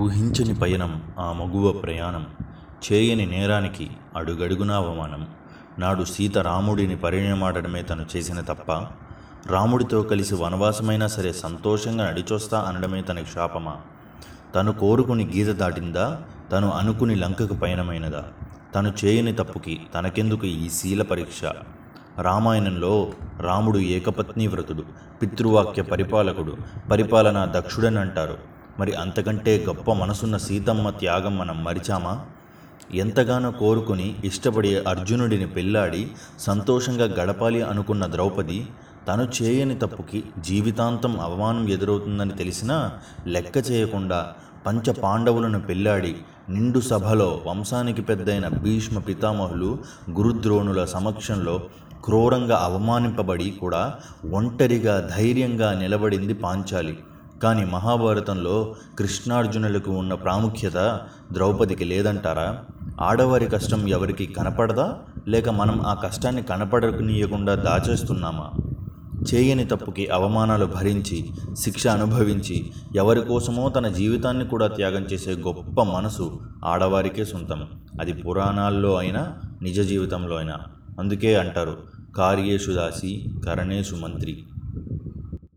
ఊహించని పయనం ఆ మగువ ప్రయాణం. చేయని నేరానికి అడుగడుగునా అవమానం. నాడు సీత రాముడిని పరిణయమాడడమే తను చేసిన తప్ప రాముడితో కలిసి వనవాసమైనా సరే సంతోషంగా నడిచొస్తా అనడమే తనకి శాపమా? తను కోరుకుని గీత దాటిందా? తను అనుకుని లంకకు పయనమైనదా? తను చేయని తప్పుకి తనకెందుకు ఈ శీల పరీక్ష? రామాయణంలో రాముడు ఏకపత్ని వ్రతుడు పితృవాక్య పరిపాలకుడు పరిపాలనా దక్షుడని అంటారు. మరి అంతకంటే గొప్ప మనసున్న సీతమ్మ త్యాగం మనం మరిచామా? ఎంతగానో కోరుకుని ఇష్టపడే అర్జునుడిని పెళ్ళాడి సంతోషంగా గడపాలి అనుకున్న ద్రౌపది తను చేయని తప్పుకి జీవితాంతం అవమానం ఎదురవుతుందని తెలిసినా లెక్క చేయకుండా పంచ పాండవులను పెళ్ళాడి నిండు సభలో వంశానికి పెద్దయిన భీష్మ పితామహులు గురుద్రోణుల సమక్షంలో క్రూరంగా అవమానింపబడి కూడా ఒంటరిగా ధైర్యంగా నిలబడింది పాంచాలి. కానీ మహాభారతంలో కృష్ణార్జునులకు ఉన్న ప్రాముఖ్యత ద్రౌపదికి లేదంటారా? ఆడవారి కష్టం ఎవరికి కనపడదా? లేక మనం ఆ కష్టాన్ని కనపడనీయకుండా దాచేస్తున్నామా? చేయని తప్పుకి అవమానాలు భరించి శిక్ష అనుభవించి ఎవరి కోసమో తన జీవితాన్ని కూడా త్యాగం చేసే గొప్ప మనసు ఆడవారికే సొంతం. అది పురాణాల్లో అయినా నిజ జీవితంలో అయినా. అందుకే అంటారు కార్యేషు దాసి కరణేషు మంత్రి.